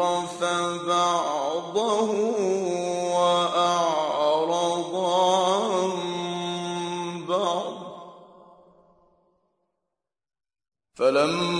أَوْرَثَ بَعْضَهُ وَأَعْرَضَ فَلَمَّا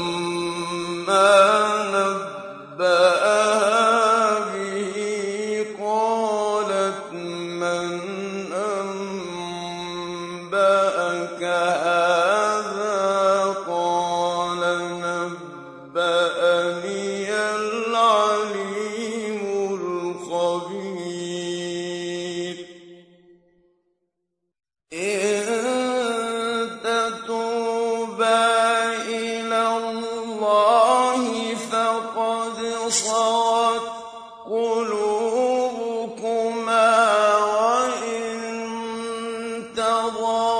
افترى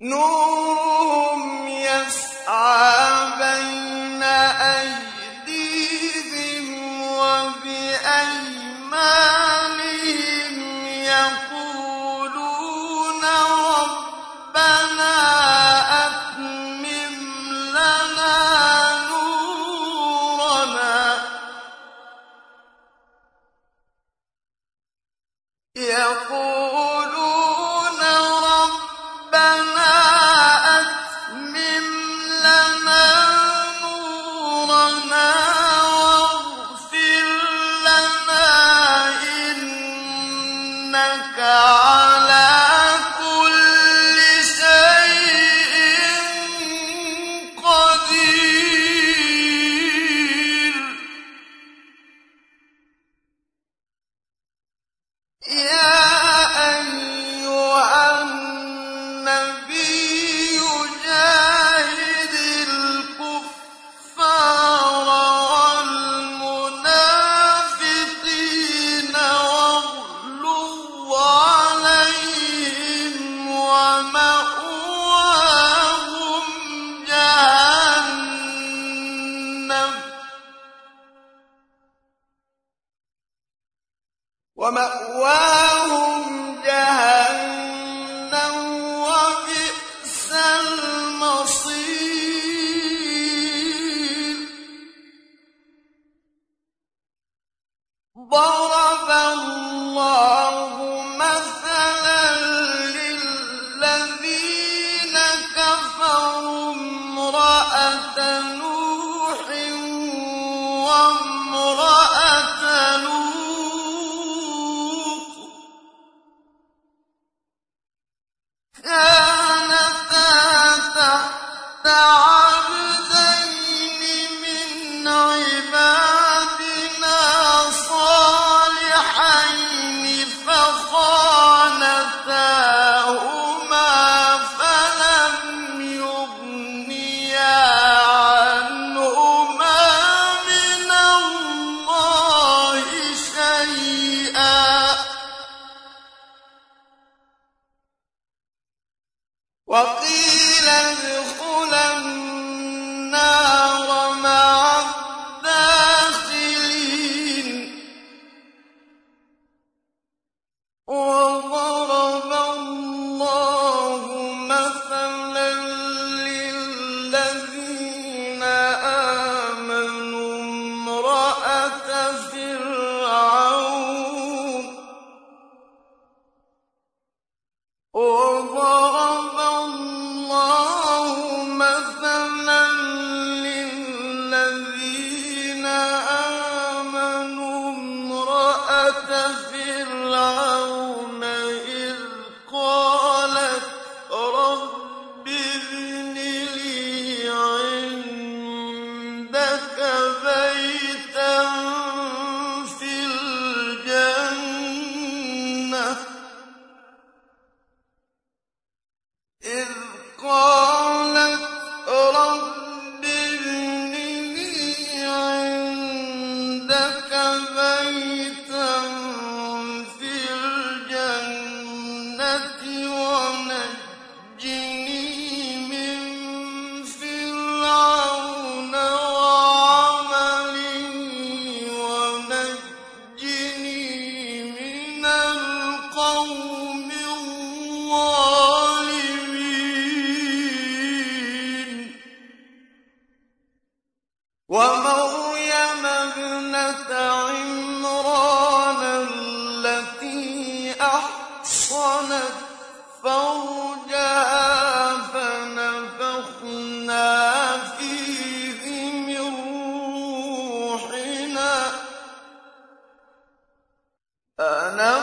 نُورُهُمْ يَسْعَىٰ بَيْنَ أَيْدِيهِمْ ومأواه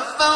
Father.